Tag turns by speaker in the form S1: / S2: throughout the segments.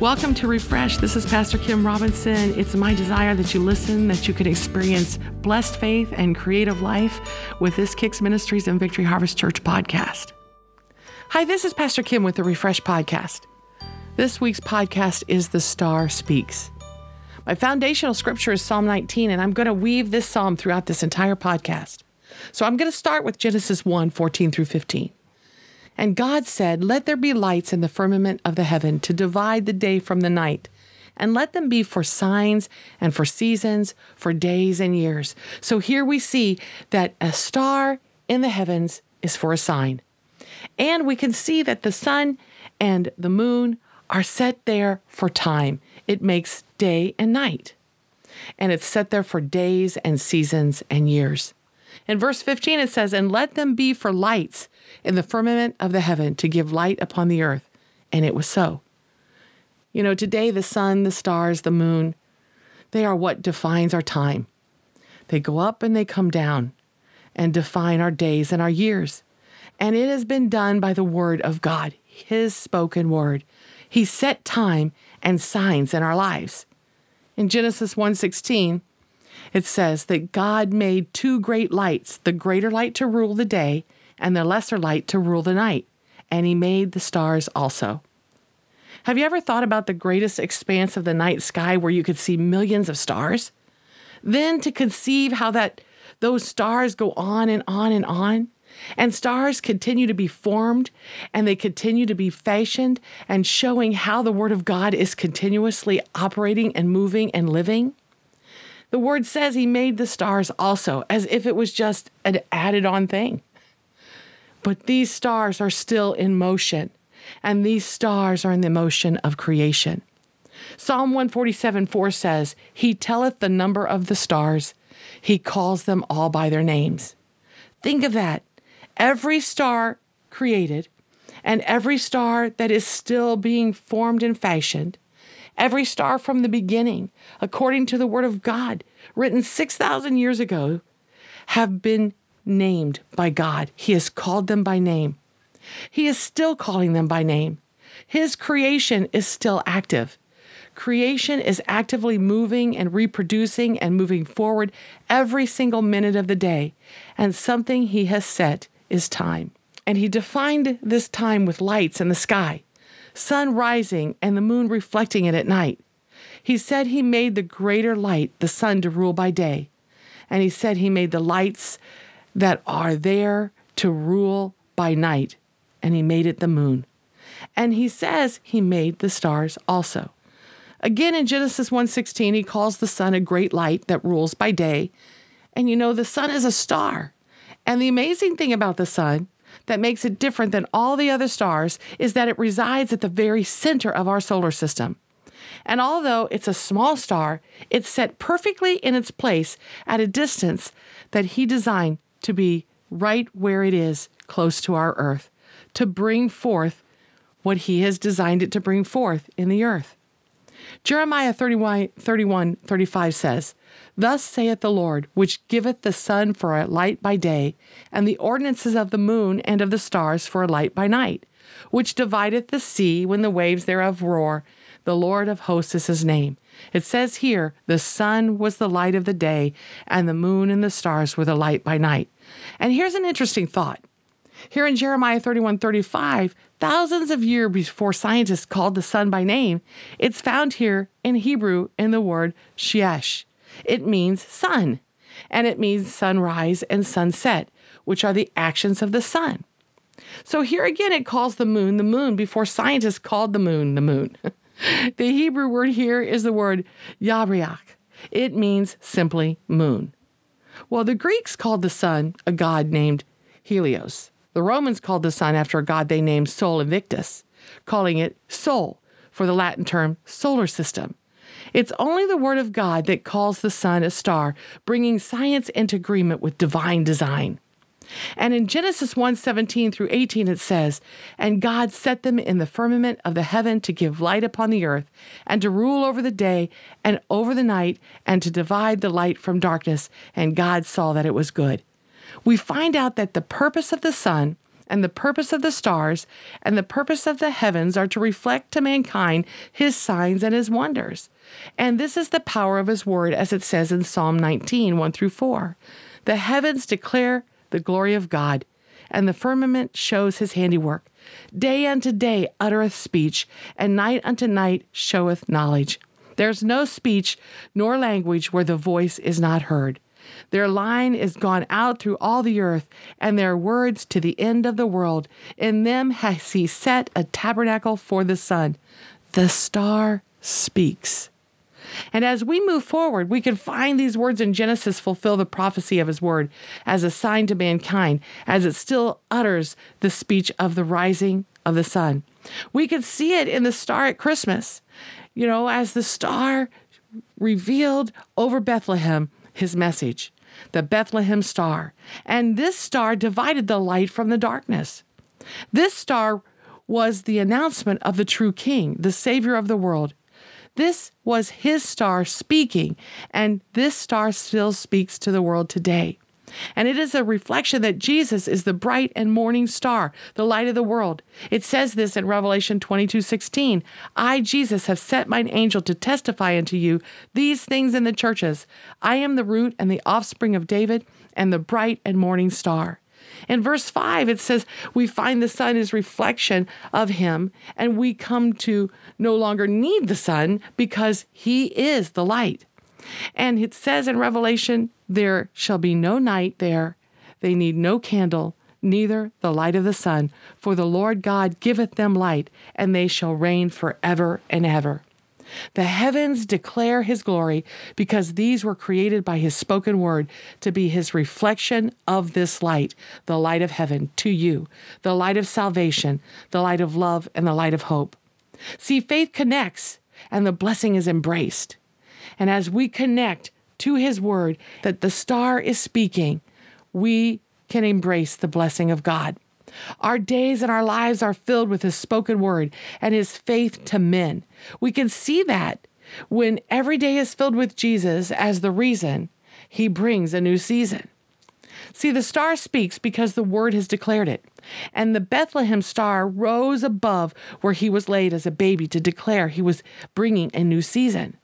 S1: Welcome to Refresh. This is Pastor Kim Robinson. It's my desire that you listen, that you can experience blessed faith and creative life with this Kicks Ministries and Victory Harvest Church podcast. Hi, this is Pastor Kim with the Refresh podcast. This week's podcast is The Star Speaks. My foundational scripture is Psalm 19, and I'm going to weave this psalm throughout this entire podcast. So I'm going to start with Genesis 1 14 through 15. And God said, Let there be lights in the firmament of the heaven to divide the day from the night, and let them be for signs and for seasons, for days and years. So here we see that a star in the heavens is for a sign. And we can see that the sun and the moon are set there for time. It makes day and night. And it's set there for days and seasons and years. In verse 15, it says, And let them be for lights in the firmament of the heaven to give light upon the earth. And it was so. You know, today the sun, the stars, the moon, they are what defines our time. They go up and they come down and define our days and our years. And it has been done by the word of God, his spoken word. He set time and signs in our lives. In Genesis 1:16, it says that God made two great lights, the greater light to rule the day and the lesser light to rule the night, and he made the stars also. Have you ever thought about the greatest expanse of the night sky where you could see millions of stars? Then to conceive how that those stars go on and on and on, and stars continue to be formed and they continue to be fashioned and showing how the Word of God is continuously operating and moving and living. The Word says He made the stars also, as if it was just an added on thing. But these stars are still in motion, and these stars are in the motion of creation. Psalm 147 4 says, He telleth the number of the stars, He calls them all by their names. Think of that. Every star created, and every star that is still being formed and fashioned, every star from the beginning, according to the Word of God, written 6,000 years ago, have been named by God. He has called them by name. He is still calling them by name. His creation is still active. Creation is actively moving and reproducing and moving forward every single minute of the day. And something He has set is time. And He defined this time with lights in the sky, sun rising and the moon reflecting it at night. He said He made the greater light, the sun, to rule by day. And He said He made the lights that are there to rule by night, and he made it the moon. And he says he made the stars also. Again in Genesis 1:16 he calls the sun a great light that rules by day. And you know the sun is a star. And the amazing thing about the sun that makes it different than all the other stars is that it resides at the very center of our solar system. And although it's a small star, it's set perfectly in its place at a distance that he designed to be right where it is, close to our earth, to bring forth what He has designed it to bring forth in the earth. Jeremiah 31, 31 35 says, Thus saith the Lord, which giveth the sun for a light by day, and the ordinances of the moon and of the stars for a light by night, which divideth the sea when the waves thereof roar. The Lord of hosts is his name. It says here, the sun was the light of the day, and the moon and the stars were the light by night. And here's an interesting thought. Here in Jeremiah 31 35, thousands of years before scientists called the sun by name, it's found here in Hebrew in the word sheesh. It means sun, and it means sunrise and sunset, which are the actions of the sun. So here again, it calls the moon the moon before scientists called the moon the moon. the Hebrew word here is the word yabriach. It means simply moon. Well, the Greeks called the sun a god named Helios. The Romans called the sun after a god they named Sol Invictus, calling it Sol for the Latin term solar system. It's only the Word of God that calls the sun a star, bringing science into agreement with divine design. And in Genesis 1 17 through 18, it says, And God set them in the firmament of the heaven to give light upon the earth, and to rule over the day and over the night, and to divide the light from darkness. And God saw that it was good. We find out that the purpose of the sun and the purpose of the stars and the purpose of the heavens are to reflect to mankind his signs and his wonders. And this is the power of his word, as it says in Psalm 19, 1 through 4. The heavens declare the glory of God, and the firmament shows his handiwork. Day unto day uttereth speech, and night unto night showeth knowledge. There's no speech nor language where the voice is not heard. Their line is gone out through all the earth, and their words to the end of the world. In them has he set a tabernacle for the sun. The star speaks. And as we move forward, we can find these words in Genesis fulfill the prophecy of his word as a sign to mankind, as it still utters the speech of the rising of the sun. We can see it in the star at Christmas, you know, as the star revealed over Bethlehem his message, the Bethlehem star. And this star divided the light from the darkness. This star was the announcement of the true king, the savior of the world. This was his star speaking, and this star still speaks to the world today. And it is a reflection that Jesus is the bright and morning star, the light of the world. It says this in Revelation 22 16. I, Jesus, have sent mine angel to testify unto you these things in the churches. I am the root and the offspring of David and the bright and morning star. In verse 5, it says, We find the sun is reflection of him, and we come to no longer need the sun because he is the light. And it says in Revelation, There shall be no night there. They need no candle, neither the light of the sun, for the Lord God giveth them light, and they shall reign forever and ever. The heavens declare his glory because these were created by his spoken word to be his reflection of this light, the light of heaven, to you, the light of salvation, the light of love, and the light of hope. See, faith connects and the blessing is embraced. And as we connect to His Word that the star is speaking, we can embrace the blessing of God. Our days and our lives are filled with His spoken word and His faith to men. We can see that when every day is filled with Jesus as the reason He brings a new season. See, the star speaks because the word has declared it. And the Bethlehem star rose above where he was laid as a baby to declare he was bringing a new season.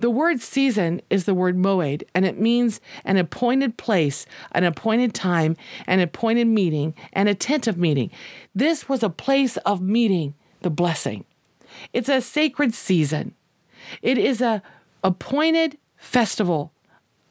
S1: The word season is the word moed, and it means an appointed place, an appointed time, an appointed meeting, an attentive meeting. This was a place of meeting the blessing. It's a sacred season. It is a appointed festival,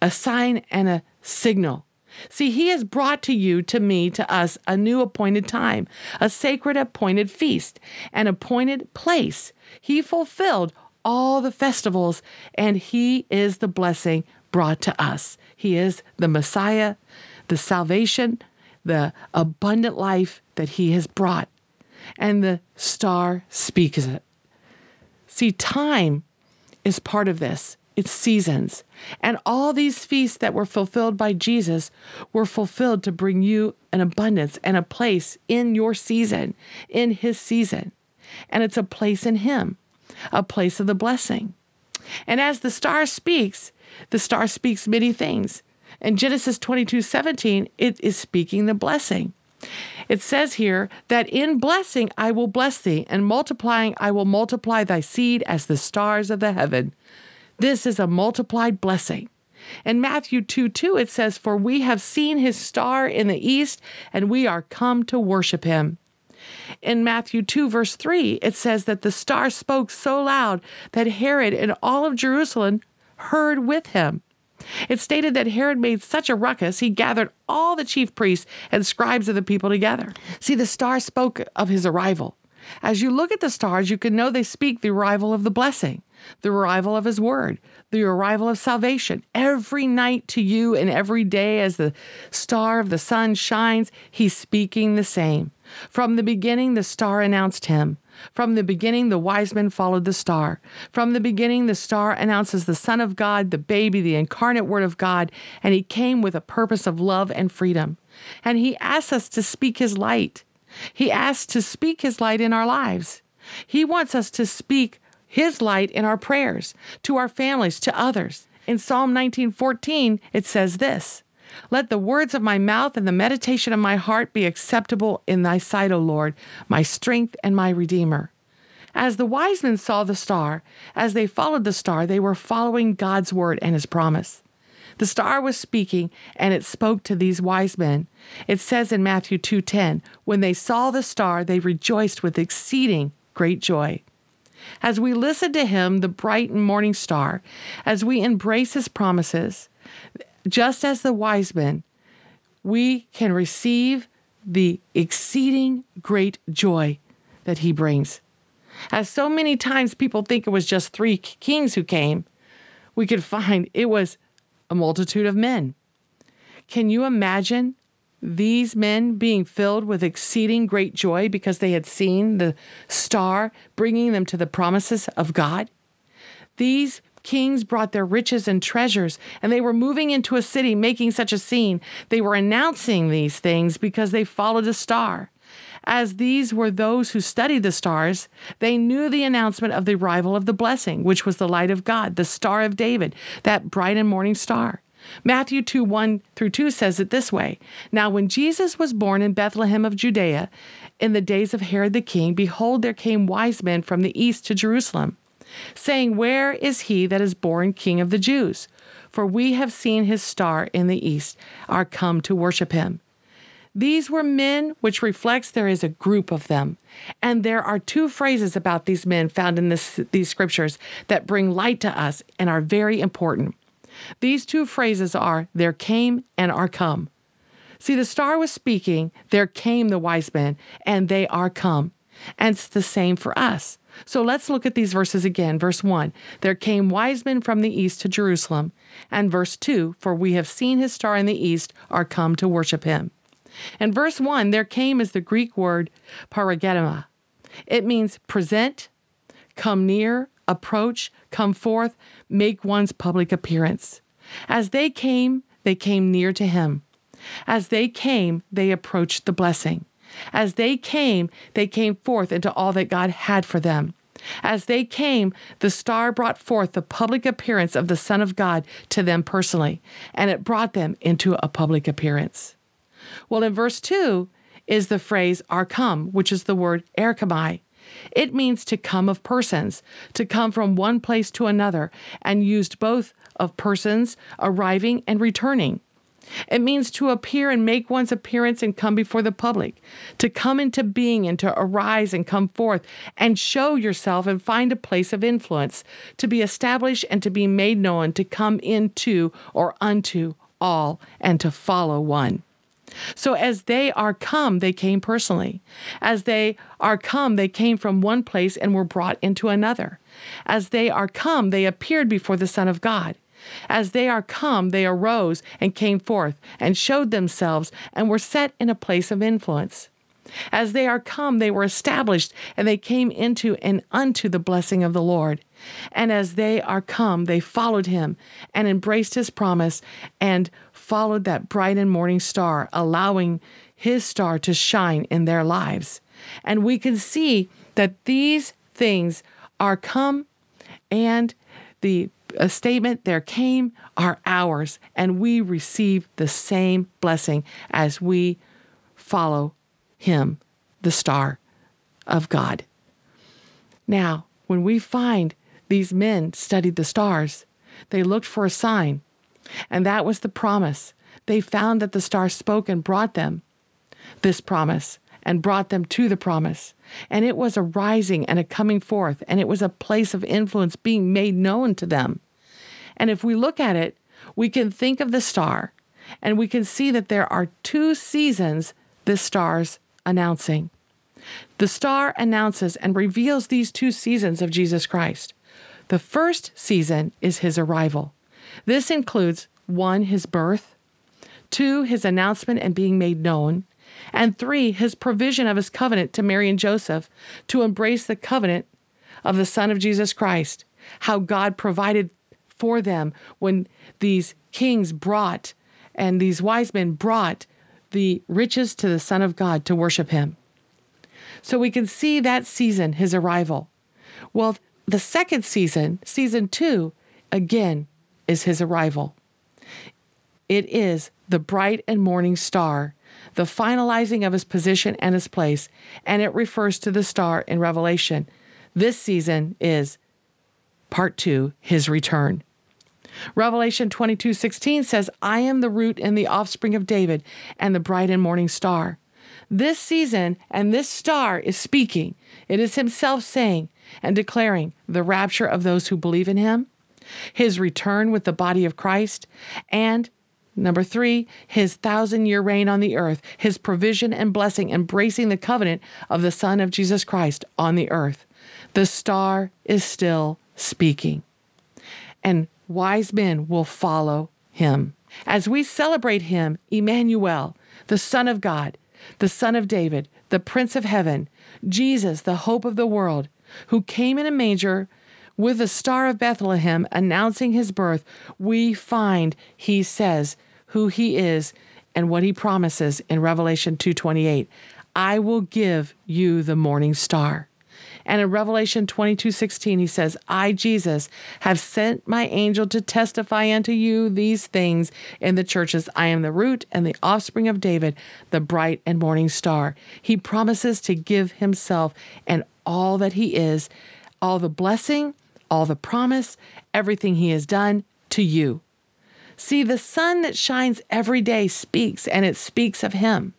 S1: a sign and a signal. See, he has brought to you, to me, to us, a new appointed time, a sacred appointed feast, an appointed place. He fulfilled all the festivals, and He is the blessing brought to us. He is the Messiah, the salvation, the abundant life that He has brought. And the star speaks it. See, time is part of this. It's seasons. And all these feasts that were fulfilled by Jesus were fulfilled to bring you an abundance and a place in your season, in his season. And it's a place in him a place of the blessing. And as the star speaks, the star speaks many things. In Genesis 22 17, it is speaking the blessing. It says here that in blessing I will bless thee, and multiplying I will multiply thy seed as the stars of the heaven. This is a multiplied blessing. In Matthew 2 2, it says, For we have seen his star in the east, and we are come to worship him. In Matthew 2, verse 3, it says that the star spoke so loud that Herod and all of Jerusalem heard with him. It stated that Herod made such a ruckus, he gathered all the chief priests and scribes of the people together. See, the star spoke of his arrival. As you look at the stars, you can know they speak the arrival of the blessing, the arrival of his word, the arrival of salvation. Every night to you and every day as the star of the sun shines, he's speaking the same. From the beginning, the star announced him. From the beginning, the wise men followed the star. From the beginning, the star announces the Son of God, the baby, the incarnate Word of God, and he came with a purpose of love and freedom. And he asks us to speak his light. He asks to speak his light in our lives. He wants us to speak his light in our prayers, to our families, to others. In Psalm 19:14, it says this: Let the words of my mouth and the meditation of my heart be acceptable in thy sight, O Lord, my strength and my redeemer. As the wise men saw the star, as they followed the star, they were following God's word and his promise. The star was speaking and it spoke to these wise men. It says in Matthew 2:10, when they saw the star, they rejoiced with exceeding great joy. As we listen to him, the bright and morning star, as we embrace his promises, just as the wise men, we can receive the exceeding great joy that he brings. As so many times people think it was just three kings who came, we could find it was a multitude of men. Can you imagine these men being filled with exceeding great joy because they had seen the star bringing them to the promises of God? These kings brought their riches and treasures, and they were moving into a city making such a scene. They were announcing these things because they followed a star. As these were those who studied the stars, they knew the announcement of the arrival of the blessing, which was the light of God, the star of David, that bright and morning star. Matthew 2 1 through 2 says it this way Now, when Jesus was born in Bethlehem of Judea, in the days of Herod the king, behold, there came wise men from the east to Jerusalem, saying, Where is he that is born king of the Jews? For we have seen his star in the east, are come to worship him. These were men, which reflects there is a group of them. And there are two phrases about these men found in this, these scriptures that bring light to us and are very important. These two phrases are there came and are come. See, the star was speaking, there came the wise men, and they are come. And it's the same for us. So let's look at these verses again. Verse 1 There came wise men from the east to Jerusalem. And verse 2 For we have seen his star in the east, are come to worship him. In verse 1, there came is the Greek word paragenema. It means present, come near, approach, come forth, make one's public appearance. As they came, they came near to him. As they came, they approached the blessing. As they came, they came forth into all that God had for them. As they came, the star brought forth the public appearance of the Son of God to them personally, and it brought them into a public appearance. Well, in verse 2 is the phrase are come, which is the word erchomai. It means to come of persons, to come from one place to another, and used both of persons arriving and returning. It means to appear and make one's appearance and come before the public, to come into being and to arise and come forth and show yourself and find a place of influence, to be established and to be made known, to come into or unto all and to follow one. So as they are come, they came personally. As they are come, they came from one place and were brought into another. As they are come, they appeared before the Son of God. As they are come, they arose and came forth and showed themselves and were set in a place of influence. As they are come, they were established, and they came into and unto the blessing of the Lord. And as they are come, they followed him and embraced his promise and followed that bright and morning star, allowing his star to shine in their lives. And we can see that these things are come and the a statement there came are ours and we receive the same blessing as we follow him the star of God now when we find these men studied the stars they looked for a sign and that was the promise. They found that the star spoke and brought them this promise and brought them to the promise. And it was a rising and a coming forth, and it was a place of influence being made known to them. And if we look at it, we can think of the star and we can see that there are two seasons this star's announcing. The star announces and reveals these two seasons of Jesus Christ. The first season is his arrival. This includes one, his birth, two, his announcement and being made known, and three, his provision of his covenant to Mary and Joseph to embrace the covenant of the Son of Jesus Christ, how God provided for them when these kings brought and these wise men brought the riches to the Son of God to worship him. So we can see that season, his arrival. Well, the second season, season two, again, is his arrival. It is the bright and morning star, the finalizing of his position and his place, and it refers to the star in Revelation. This season is part two, his return. Revelation 22 16 says, I am the root and the offspring of David and the bright and morning star. This season and this star is speaking. It is himself saying and declaring the rapture of those who believe in him, his return with the body of Christ, and Number three, his thousand year reign on the earth, his provision and blessing, embracing the covenant of the Son of Jesus Christ on the earth. The star is still speaking. And wise men will follow him. As we celebrate him, Emmanuel, the Son of God, the Son of David, the Prince of Heaven, Jesus, the hope of the world, who came in a manger with the star of Bethlehem announcing his birth, we find he says who he is and what he promises in Revelation 2:28. I will give you the morning star. And in Revelation 22 16, he says, I, Jesus, have sent my angel to testify unto you these things in the churches. I am the root and the offspring of David, the bright and morning star. He promises to give himself and all that he is, all the blessing, all the promise, everything he has done to you. See, the sun that shines every day speaks, and it speaks of him.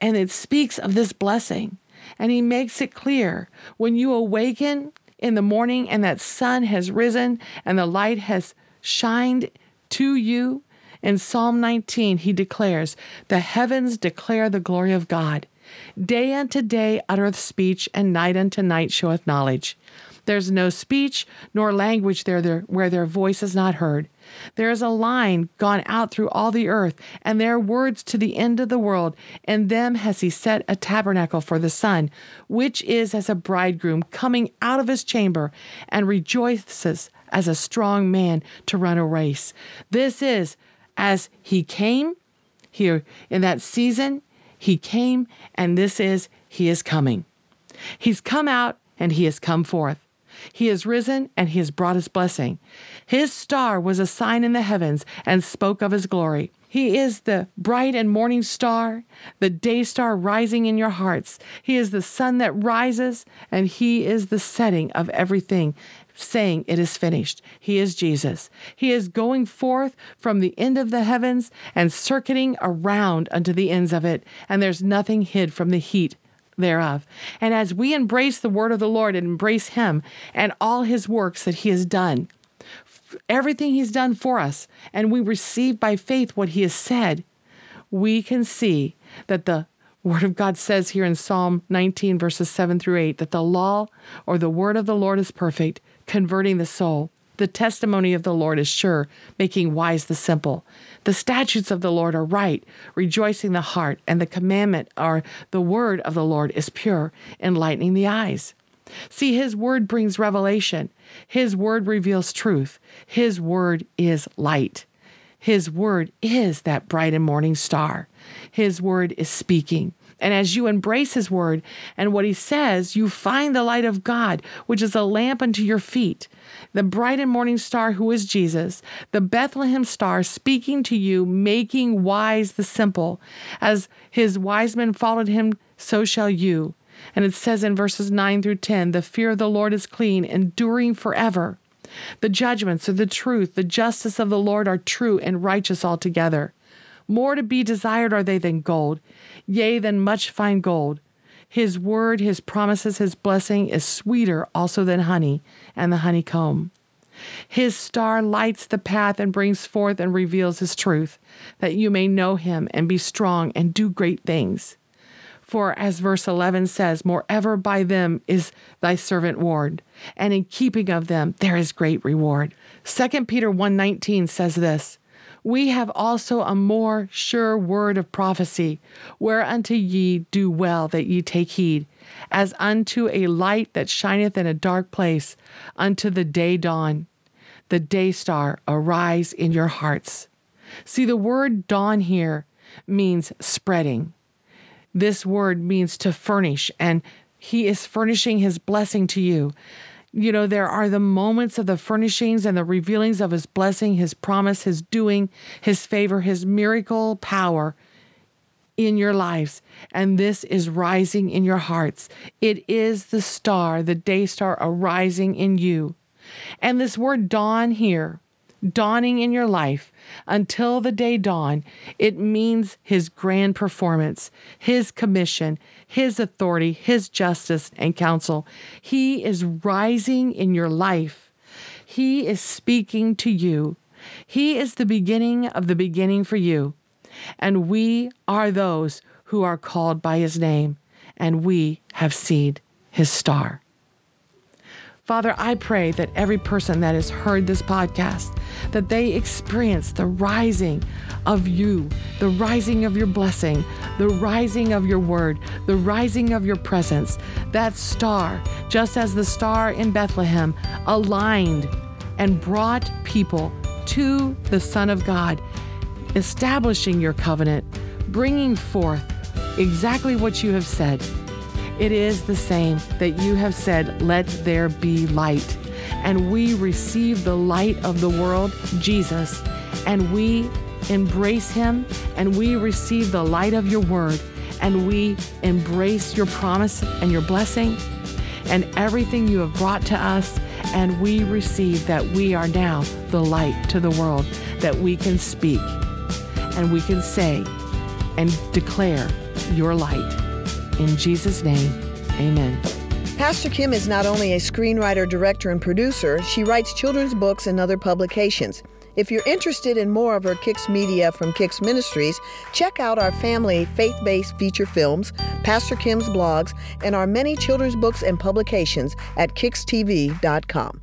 S1: And it speaks of this blessing. And he makes it clear when you awaken in the morning and that sun has risen and the light has shined to you. In Psalm 19, he declares, The heavens declare the glory of God. Day unto day uttereth speech, and night unto night showeth knowledge. There's no speech nor language there, where their voice is not heard. There is a line gone out through all the earth, and their words to the end of the world. In them has he set a tabernacle for the sun, which is as a bridegroom coming out of his chamber, and rejoices as a strong man to run a race. This is as he came here in that season, he came, and this is he is coming. He's come out and he has come forth. He has risen and he has brought his blessing. His star was a sign in the heavens and spoke of his glory. He is the bright and morning star, the day star rising in your hearts. He is the sun that rises, and He is the setting of everything, saying, It is finished. He is Jesus. He is going forth from the end of the heavens and circuiting around unto the ends of it, and there's nothing hid from the heat thereof. And as we embrace the word of the Lord and embrace Him and all His works that He has done, everything He's done for us, and we receive by faith what He has said, we can see that the Word of God says here in Psalm 19, verses 7 through 8, that the law or the word of the Lord is perfect, converting the soul. The testimony of the Lord is sure, making wise the simple. The statutes of the Lord are right, rejoicing the heart, and the commandment or the word of the Lord is pure, enlightening the eyes. See, His word brings revelation. His word reveals truth. His word is light. His word is that bright and morning star. His word is speaking. And as you embrace His word and what He says, you find the light of God, which is a lamp unto your feet, the bright and morning star who is Jesus, the Bethlehem star speaking to you, making wise the simple. As His wise men followed Him, so shall you. And it says in verses 9 through 10 the fear of the Lord is clean, enduring forever. The judgments are the truth, the justice of the Lord are true and righteous altogether. More to be desired are they than gold, yea, than much fine gold. His word, his promises, his blessing is sweeter also than honey and the honeycomb. His star lights the path and brings forth and reveals his truth, that you may know him and be strong and do great things. For as verse 11 says, Moreover by them is thy servant warned, and in keeping of them there is great reward. 2 Peter 1:19 says this, we have also a more sure word of prophecy, whereunto ye do well that ye take heed, as unto a light that shineth in a dark place, unto the day dawn. The day star arise in your hearts. See, the word dawn here means spreading. This word means to furnish, and he is furnishing his blessing to you. You know, there are the moments of the furnishings and the revealings of His blessing, His promise, His doing, His favor, His miracle power in your lives. And this is rising in your hearts. It is the star, the day star arising in you. And this word dawn here, dawning in your life until the day dawn, it means his grand performance, his commission, his authority, his justice and counsel. He is rising in your life. He is speaking to you. He is the beginning of the beginning for you. And we are those who are called by his name, and we have seen his star. Father, I pray that every person that has heard this podcast, that they experience the rising of you, the rising of your blessing, the rising of your word, the rising of your presence. That star, just as the star in Bethlehem, aligned and brought people to the Son of God, establishing your covenant, bringing forth exactly what you have said it is the same that you have said, Let there be light. And we receive the light of the world, Jesus, and we embrace him and we receive the light of your word and we embrace your promise and your blessing and everything you have brought to us. And we receive that we are now the light to the world, that we can speak and we can say and declare your light. In Jesus' name, amen.
S2: Pastor Kim is not only a screenwriter, director, and producer, she writes children's books and other publications. If you're interested in more of her Kicks media from Kicks Ministries, check out our family faith based feature films, Pastor Kim's blogs, and our many children's books and publications at kickstv.com.